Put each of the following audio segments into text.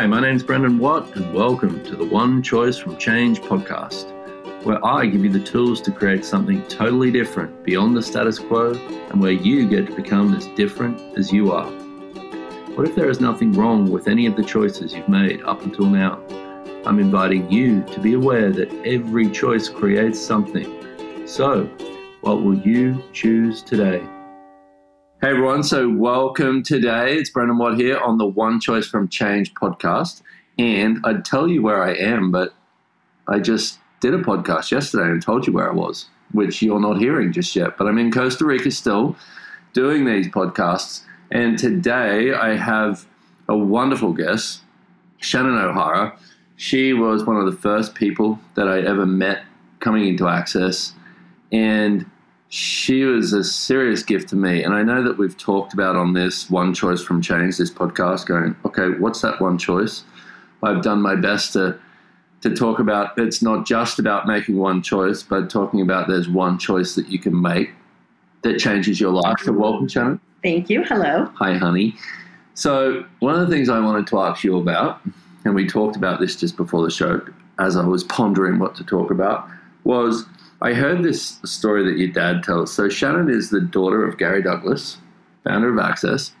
Hi, my name's Brendan Watt, and welcome to the One Choice from Change podcast, where I give you the tools to create something totally different beyond the status quo and where you get to become as different as you are. What if there is nothing wrong with any of the choices you've made up until now? I'm inviting you to be aware that every choice creates something. So, what will you choose today? Hey everyone, so welcome today. It's Brendan Watt here on the One Choice from Change podcast. And I'd tell you where I am, but I just did a podcast yesterday and told you where I was, which you're not hearing just yet. But I'm in Costa Rica still doing these podcasts. And today I have a wonderful guest, Shannon O'Hara. She was one of the first people that I ever met coming into Access. And she was a serious gift to me. And I know that we've talked about on this One Choice from Change, this podcast, going, okay, what's that one choice? I've done my best to to talk about it's not just about making one choice, but talking about there's one choice that you can make that changes your life. So welcome, Shannon. Thank you. Hello. Hi, honey. So one of the things I wanted to ask you about, and we talked about this just before the show as I was pondering what to talk about, was I heard this story that your dad tells. So Shannon is the daughter of Gary Douglas, founder of Access,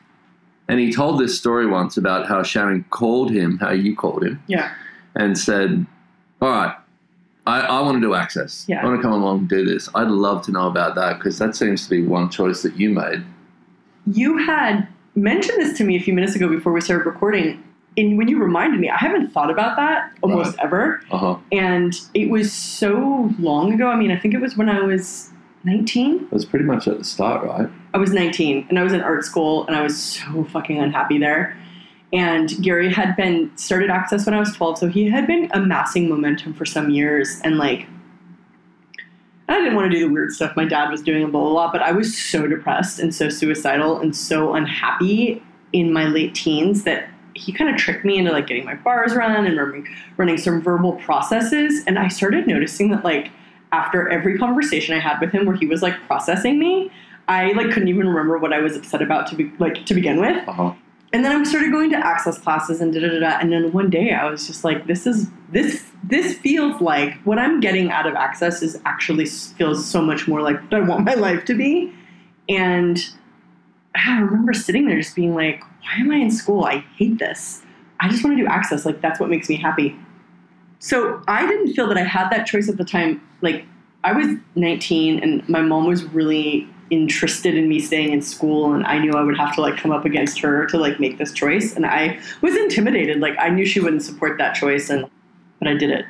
and he told this story once about how Shannon called him, how you called him, Yeah. and said, "All right, I, I want to do Access. Yeah. I want to come along and do this. I'd love to know about that because that seems to be one choice that you made." You had mentioned this to me a few minutes ago before we started recording. And when you reminded me, I haven't thought about that almost ever. Uh huh. And it was so long ago. I mean, I think it was when I was 19. It was pretty much at the start, right? I was 19 and I was in art school and I was so fucking unhappy there. And Gary had been started Access when I was 12, so he had been amassing momentum for some years. And like, I didn't want to do the weird stuff my dad was doing and blah, blah, blah, but I was so depressed and so suicidal and so unhappy in my late teens that he kind of tricked me into like getting my bars run and running, running some verbal processes. And I started noticing that like after every conversation I had with him where he was like processing me, I like couldn't even remember what I was upset about to be like to begin with. Uh huh. And then I started going to access classes and da da da da. And then one day I was just like, this is this this feels like what I'm getting out of access is actually feels so much more like what I want my life to be. And I remember sitting there just being like, why am I in school? I hate this. I just want to do access. Like that's what makes me happy. So I didn't feel that I had that choice at the time. Like I was 19 and my mom was really interested in me staying in school and I knew I would have to like come up against her to like make this choice and I was intimidated like I knew she wouldn't support that choice and but I did it.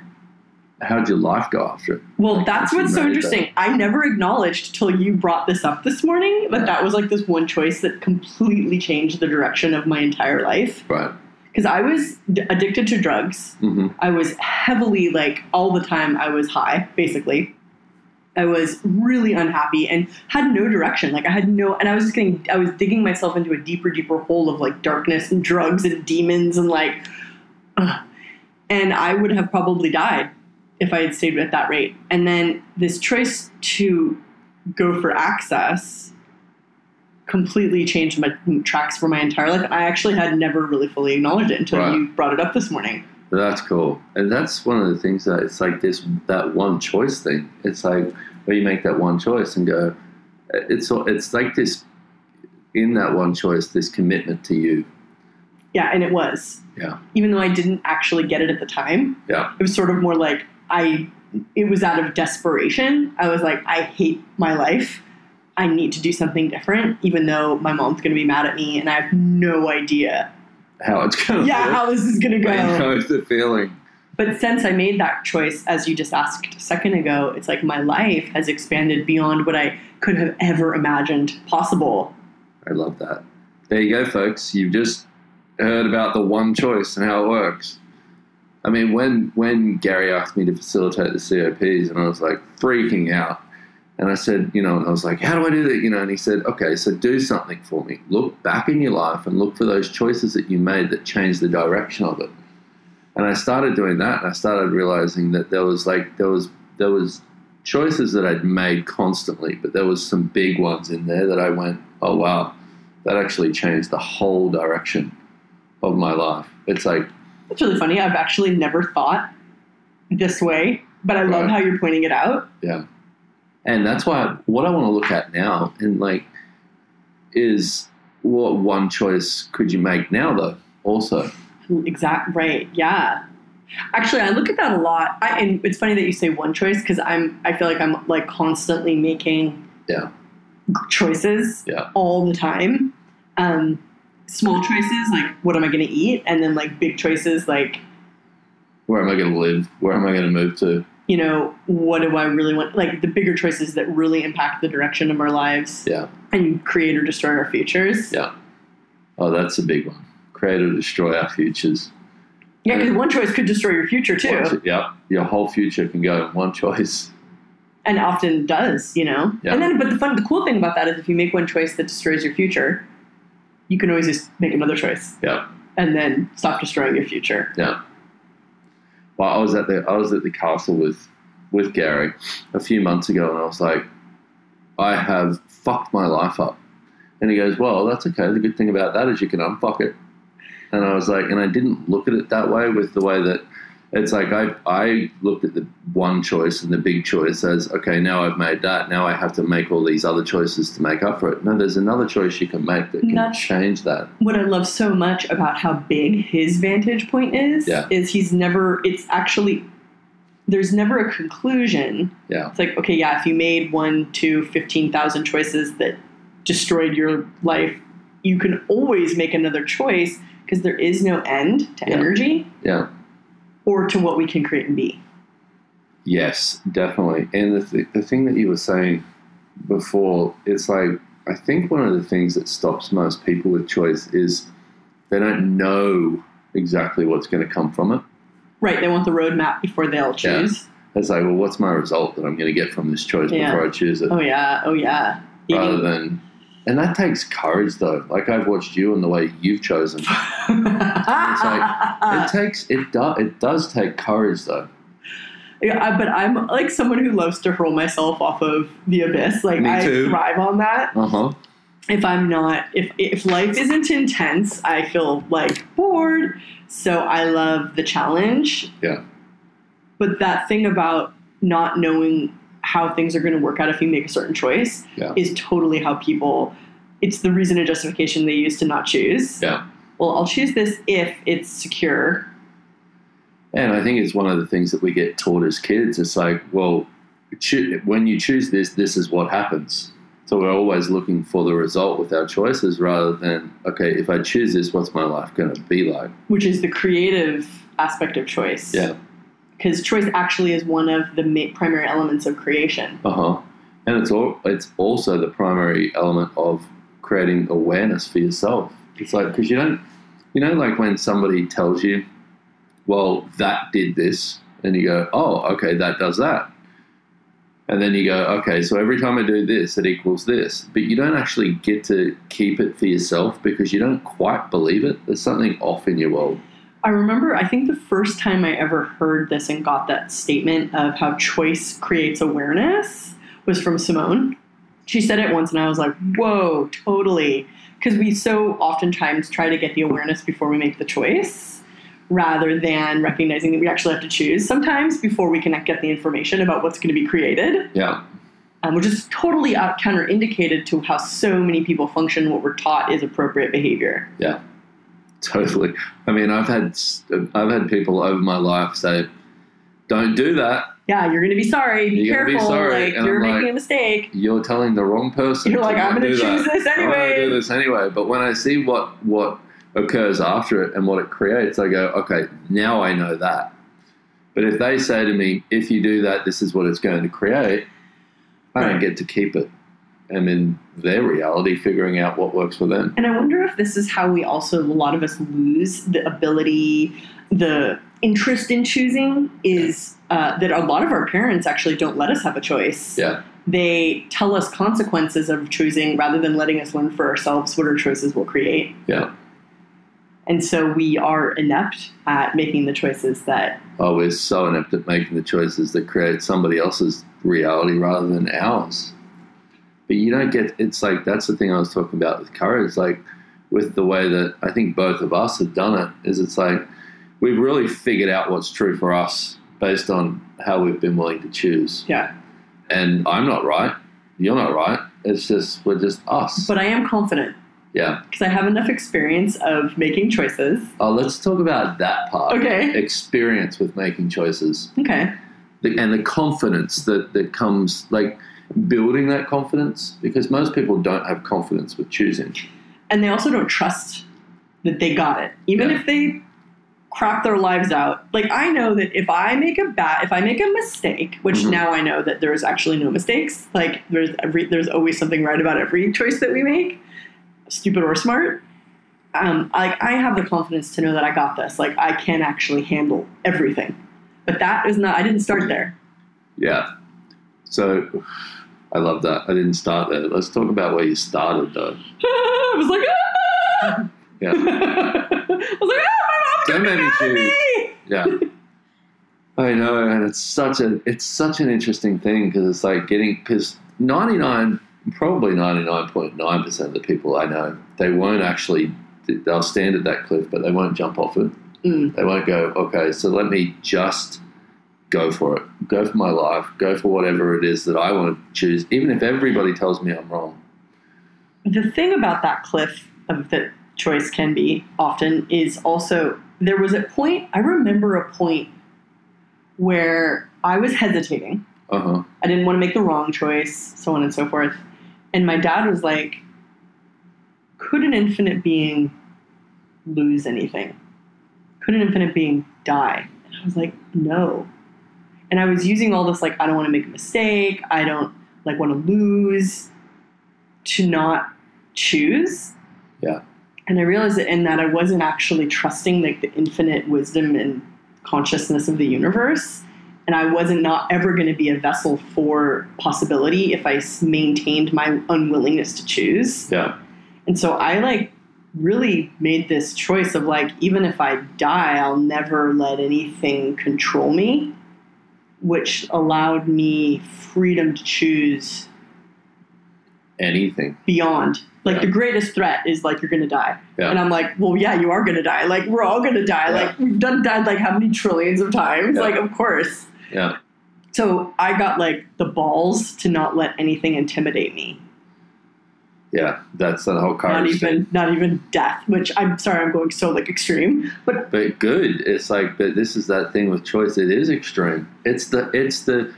How'd your life go after it? Well, that's what's so made that. interesting. I never acknowledged till you brought this up this morning that that was like this one choice that completely changed the direction of my entire life Right. because I was d- addicted to drugs. Mm-hmm. I was heavily like all the time I was high, basically. I was really unhappy and had no direction. Like I had no and I was just getting I was digging myself into a deeper, deeper hole of like darkness and drugs and demons and like ugh. and I would have probably died if I had stayed at that rate. And then this choice to go for access completely changed my tracks for my entire life. I actually had never really fully acknowledged it until Right. you brought it up this morning. That's cool, and that's one of the things that it's like this that one choice thing. It's like where you make that one choice and go. It's it's like this in that one choice, this commitment to you. Yeah, and it was. Yeah. Even though I didn't actually get it at the time. Yeah. It was sort of more like I it was out of desperation. I was like, I hate my life. I need to do something different, even though my mom's gonna be mad at me and I have no idea. How it's going to Yeah, how this is gonna But you go. know the feeling. But since I made that choice, as you just asked a second ago, it's like my life has expanded beyond what I could have ever imagined possible. I love that. There you go, folks. You've just heard about the one choice and how it works. I mean, when when Gary asked me to facilitate the COPs, and I was like freaking out, and I said, you know, and I was like, how do I do that? You know, and he said, okay, so do something for me. Look back in your life and look for those choices that you made that changed the direction of it. And I started doing that, and I started realizing that there was like there was there was choices that I'd made constantly, but there was some big ones in there that I went, oh wow, that actually changed the whole direction of my life. It's like It's really funny. I've actually never thought this way, but I love Right. how you're pointing it out. Yeah. And that's why what I want to look at now and like is what one choice could you make now though also. Exact right. Yeah. Actually, I look at that a lot. I, and it's funny that you say one choice because I'm. I feel like I'm like constantly making Yeah. choices Yeah. all the time. Um, small choices like what am I going to eat, and then like big choices like Where am I going to live? Where am I going to move to? you know what do I really want? Like the bigger choices that really impact the direction of our lives Yeah. and create or destroy our futures. Yeah. Oh, that's a big one. Create or destroy our futures. Yeah, because one choice could destroy your future too, One- yeah. Your whole future can go in one choice. and often does. You know. Yeah. And then, but the fun, the cool thing about that is if you make one choice that destroys your future, you can always just make another choice Yeah. and then stop destroying your future. Yeah. Well, I was at the I was at the castle with with Gary a few months ago, and I was like, I have fucked my life up, and he goes, Well, that's okay. The good thing about that is you can unfuck it. And I was like, and I didn't look at it that way with the way that it's like I I looked at the one choice and the big choice as okay, now I've made that. Now I have to make all these other choices to make up for it. No, there's another choice you can make that can Not- change that. What I love so much about how big his vantage point is Yeah. is he's never. It's actually there's never a conclusion. Yeah. It's like okay, yeah, if you made one, two, fifteen thousand choices that destroyed your life, you can always make another choice because there is no end to Yeah. energy Yeah. Or to what we can create and be. Yes, definitely. And the, th- the thing that you were saying before, it's like, I think one of the things that stops most people with choice is they don't know exactly what's going to come from it. Right, they want the roadmap before they'll choose. Yeah. It's like, well, what's my result that I'm going to get from this choice Yeah. before I choose it? Oh yeah, oh yeah. Rather Eating- than, and that takes courage though. Like I've watched you and the way you've chosen. it takes, it, do, it does take courage though. Yeah, I- but I'm like someone who loves to hurl myself off of the abyss. Like I thrive on that. Uh huh. If I'm not, if if life isn't intense, I feel like bored. So I love the challenge. Yeah. But that thing about not knowing how things are going to work out if you make a certain choice Yeah. is totally how people. It's the reason and justification they use to not choose. Yeah. Well, I'll choose this if it's secure. And I think it's one of the things that we get taught as kids. It's like, well, when you choose this, this is what happens. So we're always looking for the result with our choices rather than, okay, if I choose this, what's my life going to be like? which is the creative aspect of choice. Yeah. Because choice actually is one of the ma- primary elements of creation. Uh huh. And it's all, it's also the primary element of creating awareness for yourself. It's like because you don't, you know, like when somebody tells you, well, that did this, and you go, oh, okay, that does that. And then you go, okay, so every time I do this, it equals this. But you don't actually get to keep it for yourself because you don't quite believe it. There's something off in your world. I remember, I think the first time I ever heard this and got that statement of how choice creates awareness was from Simone. She said it once, and I was like, whoa, totally. Because we so oftentimes try to get the awareness before we make the choice rather than recognizing that we actually have to choose sometimes before we can get the information about what's going to be created. Yeah. um, which is totally out counterindicated to how so many people function. What we're taught is appropriate behavior. Yeah, totally. I mean, I've had I've had people over my life say, "Don't do that. Yeah, you're going to be sorry. Be You're gonna be sorry. Like And you're I'm making like- a mistake. You're telling the wrong person." You're like, I'm going to do choose that. this anyway. I'm going to do this anyway. But when I see what what occurs after it and what it creates, I go, "Okay, now I know that." But if they say to me, "If you do that, this is what it's going to create," I don't get to keep it. I'm in their reality, figuring out what works for them. And I wonder if this is how we also, a lot of us lose the ability, the interest in choosing is uh, that a lot of our parents actually don't let us have a choice. Yeah, They tell us consequences of choosing rather than letting us learn for ourselves what our choices will create. yeah. And so we are inept at making the choices that Oh, we're so inept at making the choices that create somebody else's reality rather than ours. But you don't get it's like that's the thing I was talking about with courage, like with the way that I think both of us have done it, is it's like we've really figured out what's true for us based on how we've been willing to choose. Yeah. And I'm not right. You're not right. It's just we're just us. But I am confident yeah. because I have enough experience of making choices. Oh, let's talk about that part. Okay. Experience with making choices Okay. the, and the confidence that that comes like building that confidence because most people don't have confidence with choosing. And they also don't trust that they got it. Even Yeah. if they crap their lives out. Like I know that if I make a bad if I make a mistake, which Mhm. now I know that there's actually no mistakes. Like there's every there's always something right about every choice that we make, stupid or smart. Um, like I have the confidence to know that I got this. Like I can actually handle everything. But that is not I didn't start there. Yeah. So I love that. I didn't start there. Let's talk about where you started though. I was like, ah! Yeah. I was like, ah, my mom Don't make me out of choose. me! Yeah. I know, and it's such a it's such an interesting thing because it's like getting because ninety nine probably ninety nine point nine percent of the people I know they won't actually they'll stand at that cliff but they won't jump off it. Mm. They won't go okay, so let me just go for it, go for my life, go for whatever it is that I want to choose, even if everybody tells me I'm wrong. the thing about that cliff of that choice can be often is also there was a point i remember a point where i was hesitating. Uh huh. i didn't want to make the wrong choice so on and so forth. And my dad was like could an infinite being lose anything? Could an infinite being die? And i was like no and i was using all this like i don't want to make a mistake i don't like want to lose to not choose Yeah. and i realized that in that i wasn't actually trusting like the infinite wisdom and consciousness of the universe and i wasn't not ever going to be a vessel for possibility if I maintained my unwillingness to choose Yeah. and so I like really made this choice of like, even if I die, I'll never let anything control me, which allowed me freedom to choose Anything. beyond. Like Yeah. the greatest threat is like you're gonna die. Yeah. And I'm like, well, yeah, you are gonna die. Like we're all gonna die. Yeah. Like we've done died like how many trillions of times? Like of course. Yeah. So I got like the balls to not let anything intimidate me. Yeah. That's the whole Not courage thing. even not even death, which I'm sorry I'm going so like extreme. But but good. It's like, but this is that thing with choice. It is extreme. It's the it's the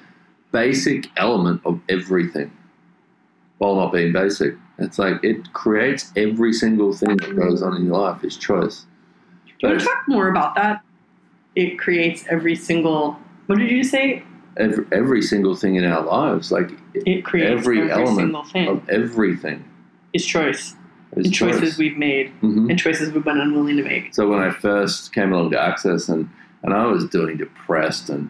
basic element of everything, while not being basic. It's like it creates every single thing that goes on in your life is choice. Do you want to talk more about that? It creates every single. What did you say? every, every single thing in our lives, like It creates Every every, element single thing. of everything, is choice. is and choices choice. we've made Mhm. and choices we've been unwilling to make. So when I first came along to Access, and and I was doing depressed and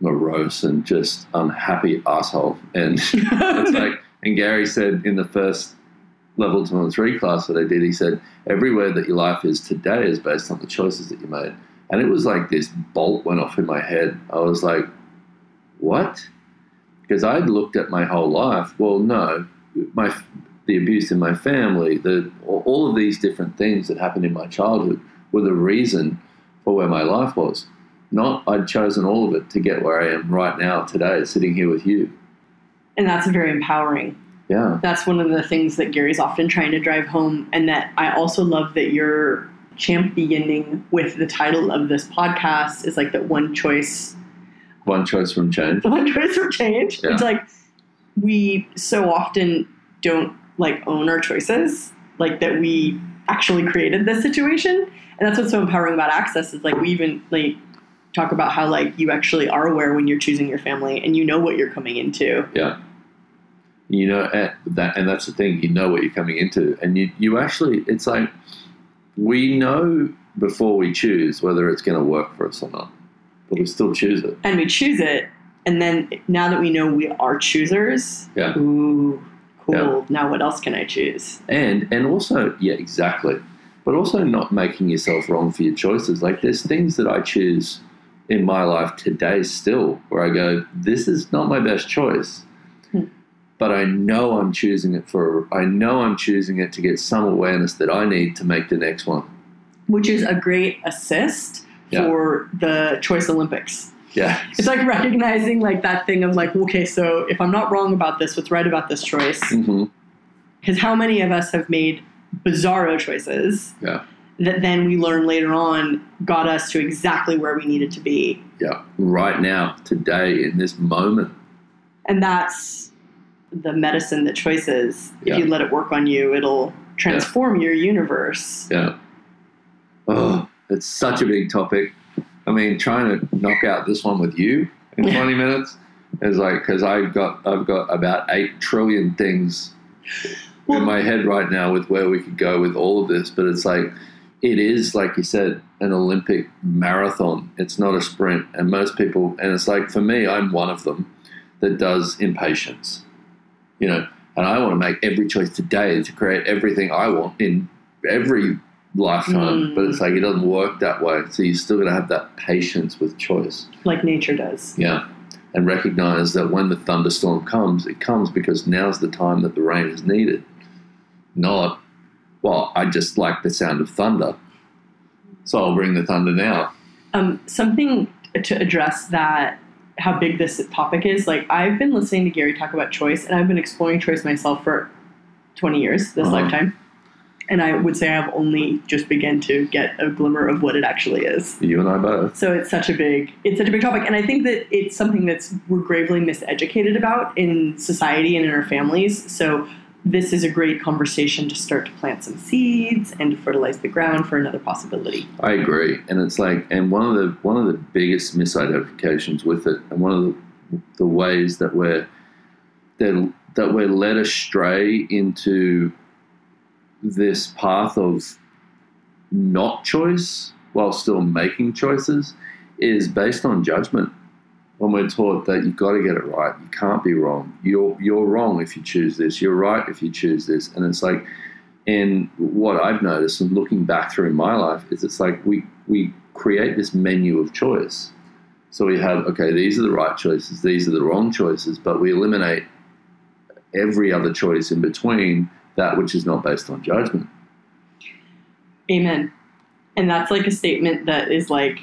morose and just unhappy asshole, and it's like, and Gary said in the first level two and three class that I did, he said, everywhere that your life is today is based on the choices that you made. And it was like this bolt went off in my head. I was like, what? Because I'd looked at my whole life. Well, no, my the abuse in my family, the all of these different things that happened in my childhood were the reason for where my life was. Not I'd chosen all of it to get where I am right now today, sitting here with you. and that's very empowering. Yeah. That's one of the things that Gary's often trying to drive home, and that I also love that you're championing with the title of this podcast is like that one choice One choice from change. one choice from change. Yeah. It's like we so often don't like own our choices, like that we actually created this situation. And that's what's so empowering about access is like we even like talk about how like you actually are aware when you're choosing your family and you know what you're coming into. Yeah. You know and that, and that's the thing. You know what you're coming into, and you you actually, it's like we know before we choose whether it's going to work for us or not, but we still choose it. And we choose it. And then now that we know we are choosers, Yeah. ooh, cool. Yeah. Now what else can I choose? and and also yeah exactly but also not making yourself wrong for your choices like there's things that i choose in my life today still where i go this is not my best choice Hmm. but i know i'm choosing it for i know i'm choosing it to get some awareness that i need to make the next one which is a great assist Yeah. for the Choice Olympics. Yeah. It's like recognizing like that thing of like, okay, so if I'm not wrong about this, what's right about this choice? Mm-hmm. Because how many of us have made bizarro choices Yeah. that then we learn later on got us to exactly where we needed to be? Yeah. Right now, today, in this moment. And that's the medicine that choices. is. If you let it work on you, it'll transform your universe. Yeah. Oh, it's such a big topic. I mean, trying to knock out this one with you in 20 minutes is like because I've got I've got about eight trillion things Well- in my head right now with where we could go with all of this. But it's like it is like you said an Olympic marathon. It's not a sprint, and most people and it's like for me, I'm one of them that does impatience. You know, and I want to make every choice today to create everything I want in every lifetime. Mm. But it's like it doesn't work that way. So you're still got to have that patience with choice. Like nature does. Yeah. And recognize that when the thunderstorm comes, it comes because now's the time that the rain is needed. Not, well, I just like the sound of thunder. So I'll bring the thunder now. Um, something to address that how big this topic is. Like I've been listening to Gary talk about choice, and I've been exploring choice myself for 20 years this Uh-huh. lifetime. And I would say I've only just begun to get a glimmer of what it actually is. You and I both. So it's such a big it's such a big topic, and I think that it's something that's we're gravely miseducated about in society and in our families. So this is a great conversation to start to plant some seeds and to fertilize the ground for another possibility. I agree, and it's like, and one of the one of the biggest misidentifications with it, and one of the, the ways that we're that that we're led astray into this path of not choice while still making choices is based on judgment. When we're taught that you've got to get it right, you can't be wrong. You're you're wrong if you choose this. You're right if you choose this, and it's like and what I've noticed and looking back through my life is it's like we we create this menu of choice. So we have okay, these are the right choices, these are the wrong choices, but we eliminate every other choice in between that which is not based on judgment. Amen. And that's like a statement that is like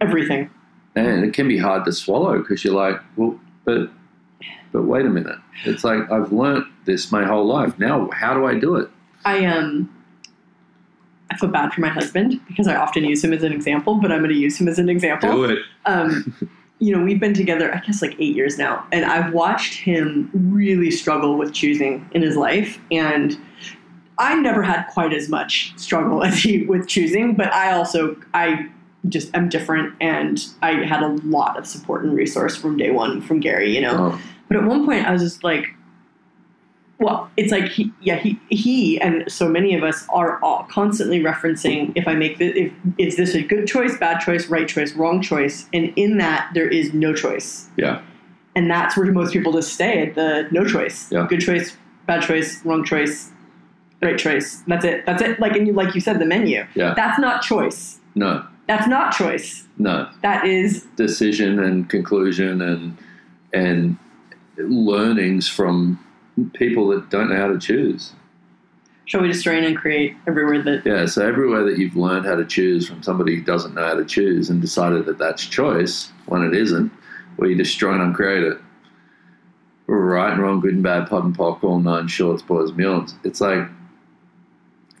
everything. And it can be hard to swallow because you're like, well, but but wait a minute. It's like I've learnt this my whole life. Now how do I do it? I um I feel bad for my husband because I often use him as an example, but I'm going to use him as an example. Do it. um, you know, we've been together, I guess, like eight years now, and I've watched him really struggle with choosing in his life. And I never had quite as much struggle as he with choosing, but I also, I just am different, and I had a lot of support and resource from day one from Gary, you know. Oh, But at one point, I was just like, well, it's like he, yeah, he, he, and so many of us are all constantly referencing if I make this, if is this a good choice, bad choice, right choice, wrong choice, and in that there is no choice, yeah. and that's where most people just stay at the no choice, Yeah. good choice, bad choice, wrong choice, right choice. That's it. That's it. Like and you, like you said, the menu. Yeah. That's not choice. No. That's not choice. No. That is decision and conclusion and and learnings from people that don't know how to choose. shall we destroy and create everywhere that Yeah, so everywhere that you've learned how to choose from somebody who doesn't know how to choose and decided that that's choice when it isn't, you destroy and uncreate it. Right and wrong, good and bad, POD and POC, all nine shorts, boys, millions. It's like,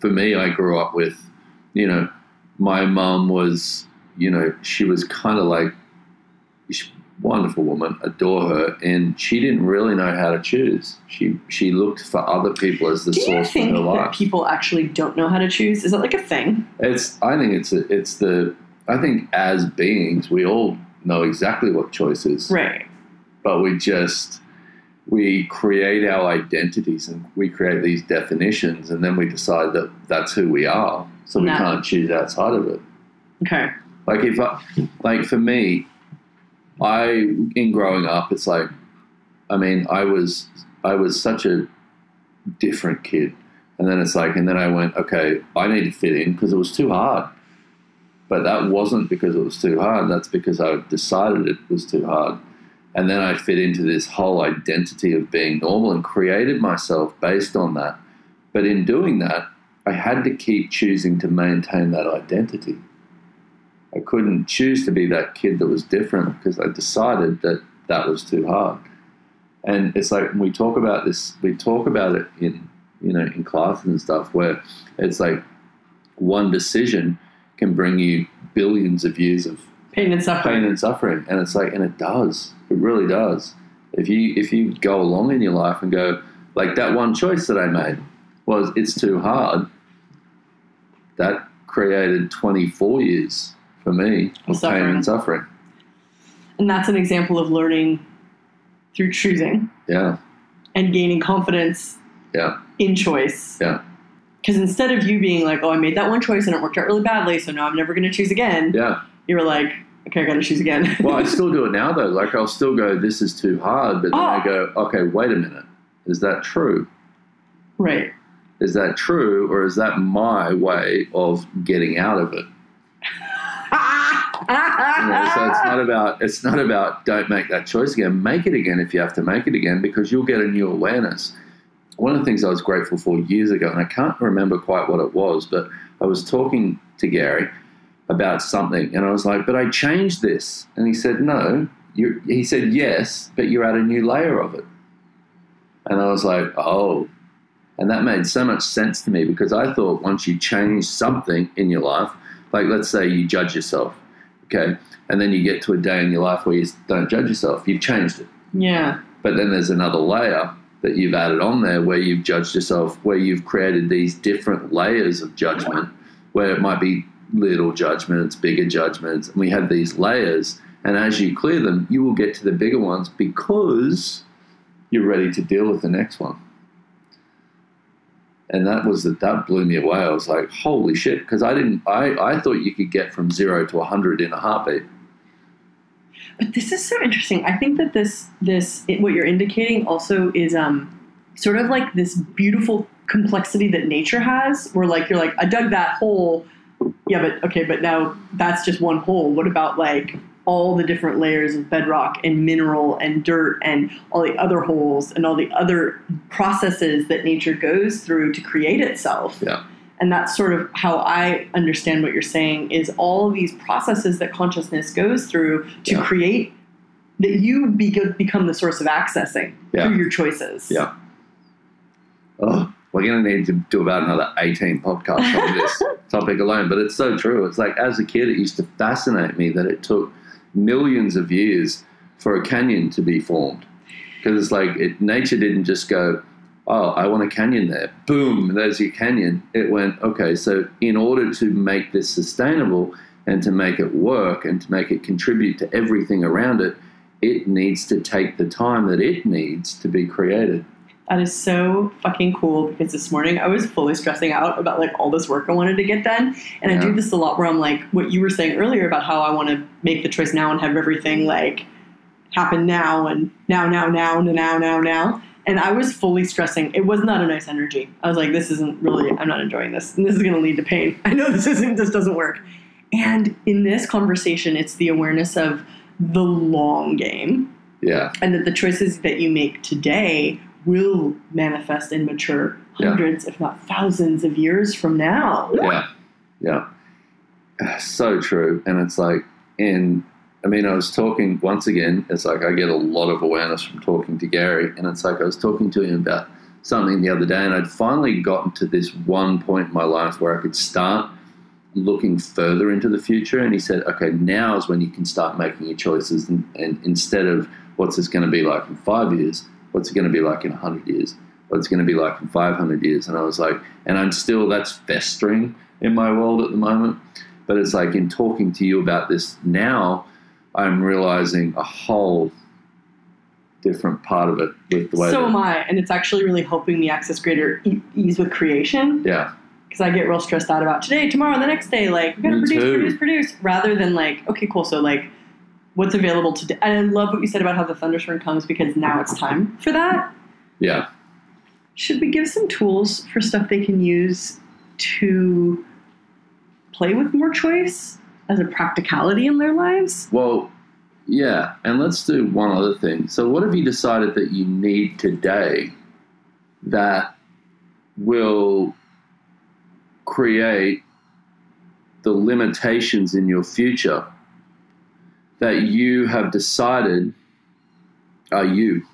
for me, I grew up with, you know, my mum was, you know, she was kind of like, she's a wonderful woman, adore her, and she didn't really know how to choose. She she looked for other people as the Do you source of think her that life. people actually don't know how to choose? Is that like a thing? It's. I think it's. A, it's the. I think as beings, we all know exactly what choice is, Right. but we just we create our identities and we create these definitions, and then we decide that that's who we are. So we No. can't choose outside of it. Okay. Like if I, like for me, I in growing up, it's like, I mean, I was I was such a different kid, and then it's like, and then I went, okay, I need to fit in because it was too hard. But that wasn't because it was too hard. That's because I decided it was too hard. And then I fit into this whole identity of being normal and created myself based on that. But in doing that, I had to keep choosing to maintain that identity. I couldn't choose to be that kid that was different because I decided that that was too hard. And it's like when we talk about this, we talk about it in you know in classes and stuff where it's like one decision can bring you billions of years of Pain and suffering. pain and suffering, and it's like, and it does, it really does. If you if you go along in your life and go like that one choice that I made was it's too hard. That created 24 years for me of pain Suffering. and suffering. And that's an example of learning through choosing Yeah, and gaining confidence yeah, in choice. Yeah. Because instead of you being like, oh, I made that one choice and it worked out really badly, so now I'm never going to choose again, yeah. you were like, okay, I got to choose again. Well, I still do it now though. Like I'll still go, this is too hard, but then I Oh. go, okay, wait a minute, is that true? right. Is that true, or is that my way of getting out of it? Know, so it's not about it's not about don't make that choice again. Make it again if you have to make it again because you'll get a new awareness. One of the things I was grateful for years ago, and I can't remember quite what it was, but I was talking to Gary about something, and I was like, "But I changed this," and he said, "No." He said, "Yes, but you're at a new layer of it," and I was like, "Oh." And that made so much sense to me because I thought once you change something in your life, like let's say you judge yourself, okay, and then you get to a day in your life where you don't judge yourself, you've changed it. yeah. But then there's another layer that you've added on there where you've judged yourself, where you've created these different layers of judgment, where it might be little judgments, bigger judgments, and we have these layers. And as you clear them, you will get to the bigger ones because you're ready to deal with the next one. And that was that that blew me away. I was like, holy shit, because I didn't I, I thought you could get from zero to hundred in a heartbeat. But this is so interesting. I think that this this it, what you're indicating also is um sort of like this beautiful complexity that nature has, where like you're like I dug that hole, yeah, but okay, but now that's just one hole. What about like all the different layers of bedrock and mineral and dirt and all the other holes and all the other processes that nature goes through to create itself? Yeah. And that's sort of how I understand what you're saying is all of these processes that consciousness goes through to Yeah. create that you be, become the source of accessing Yeah. through your choices. Yeah. Oh, we're going to need to do about another 18 podcasts on this topic alone. But it's so true. It's like as a kid, it used to fascinate me that it took millions of years for a canyon to be formed. Because it's like it, nature didn't just go, oh, I want a canyon there. Boom, there's your canyon. It went, okay, so in order to make this sustainable and to make it work and to make it contribute to everything around it, it needs to take the time that it needs to be created. That is so fucking cool because this morning I was fully stressing out about like all this work I wanted to get done. And I do this a lot where I'm like, what you were saying earlier about how I want to make the choice now and have everything like happen now and now, now, now, now, now, now. And I was fully stressing. It was not a nice energy. I was like, this isn't really, I'm not enjoying this. And this is going to lead to pain. I know this isn't, this doesn't work. And in this conversation, it's the awareness of the long game Yeah, and that the choices that you make today will manifest and mature Yeah. hundreds, if not thousands, of years from now. yeah, yeah. So true. And it's like, in, I mean, I was talking once again, it's like I get a lot of awareness from talking to Gary. And it's like I was talking to him about something the other day, and I'd finally gotten to this one point in my life where I could start looking further into the future. And he said, okay, now is when you can start making your choices. And, and instead of what's this going to be like in five years, what's it going to be like in 100 years? What's it going to be like in 500 years? And I was like, and I'm still, that's festering in my world at the moment. But it's like in talking to you about this now, I'm realizing a whole different part of it with the way So that, am I, and it's actually really helping me access greater e- ease with creation yeah, because I get real stressed out about today, tomorrow, the next day. Like, we gotta Me produce, too. produce, produce, rather than like, okay, cool. So, like, what's available today? And I love what you said about how the thunderstorm comes because now it's time for that. yeah. Should we give some tools for stuff they can use to play with more choice as a practicality in their lives? Well, yeah, and let's do one other thing. So, what have you decided that you need today that will create the limitations in your future that you have decided are you.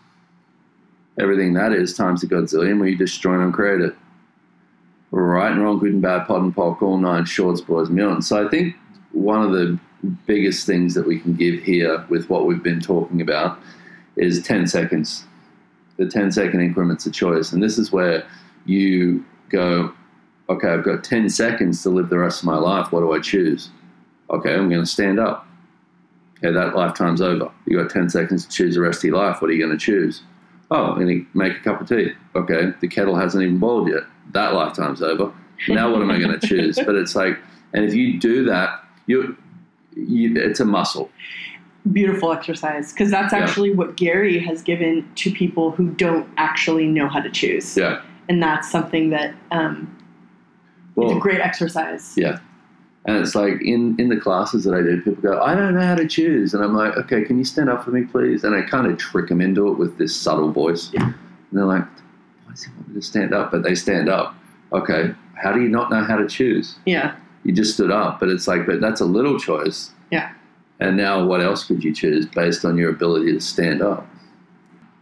Everything that is times the godzillion where you destroy and uncreate it. Right and wrong, good and bad, POD and POC, all nine shorts, boys, millions. So I think one of the biggest things that we can give here with what we've been talking about is 10 seconds. The 10 second increments of choice. And this is where you go, okay, I've got 10 seconds to live the rest of my life. What do I choose? Okay, I'm going to stand up. Okay, that lifetime's over. You got 10 seconds to choose the rest of your life. What are you going to choose? Oh, I'm going to make a cup of tea. Okay, the kettle hasn't even boiled yet. That lifetime's over. Now, what am I going to choose? But it's like, and if you do that, you, you it's a muscle. Beautiful exercise because that's Yeah. actually what Gary has given to people who don't actually know how to choose. Yeah. And that's something that um, it's a great exercise. Yeah. And it's like in, in the classes that I do, people go, I don't know how to choose. And I'm like, okay, can you stand up for me, please? And I kind of trick them into it with this subtle voice. Yeah. And they're like, why does he want me to stand up? But they stand up. Okay, how do you not know how to choose? Yeah. You just stood up. But it's like, but that's a little choice. Yeah. And now what else could you choose based on your ability to stand up?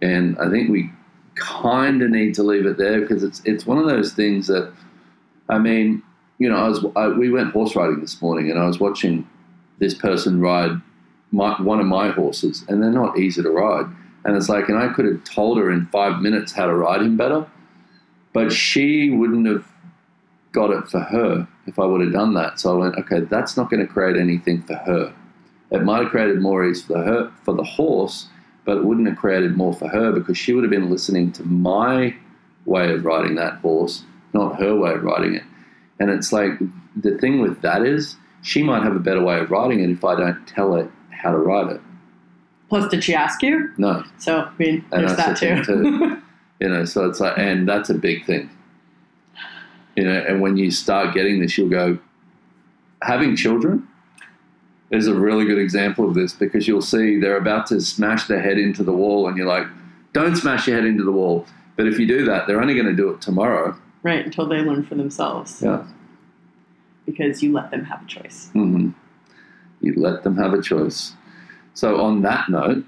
And I think we kind of need to leave it there because it's it's one of those things that, I mean, you know, I was I, we went horse riding this morning and I was watching this person ride my, one of my horses and they're not easy to ride. And it's like, and I could have told her in five minutes how to ride him better, but she wouldn't have got it for her if I would have done that. So I went, okay, that's not going to create anything for her. It might have created more ease for her for the horse, but it wouldn't have created more for her because she would have been listening to my way of riding that horse, not her way of riding it. And it's like the thing with that is she might have a better way of writing it if I don't tell her how to write it. Plus, did she ask you? No, So, I mean, And there's that the too. you know. So it's like, and that's a big thing, you know. And when you start getting this, you'll go. Having children is a really good example of this because you'll see they're about to smash their head into the wall, and you're like, "Don't smash your head into the wall." But if you do that, they're only going to do it tomorrow. Right, until they learn for themselves. Yeah. Because you let them have a choice. hmm You let them have a choice. So on that note,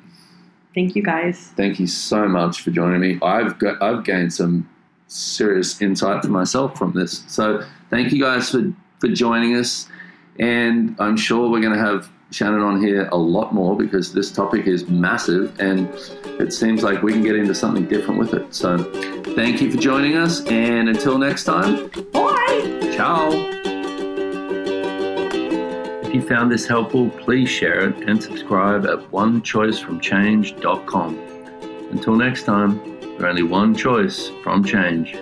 Thank you guys. thank you so much for joining me. I've got I've gained some serious insight for myself from this. So thank you guys for for joining us, and I'm sure we're going to have Shannon on here a lot more because this topic is massive, and it seems like we can get into something different with it. So thank you for joining us, and until next time, Bye. ciao. If you found this helpful, please share it and subscribe at onechoicefromchange.com. Until next time, we're only one choice from change.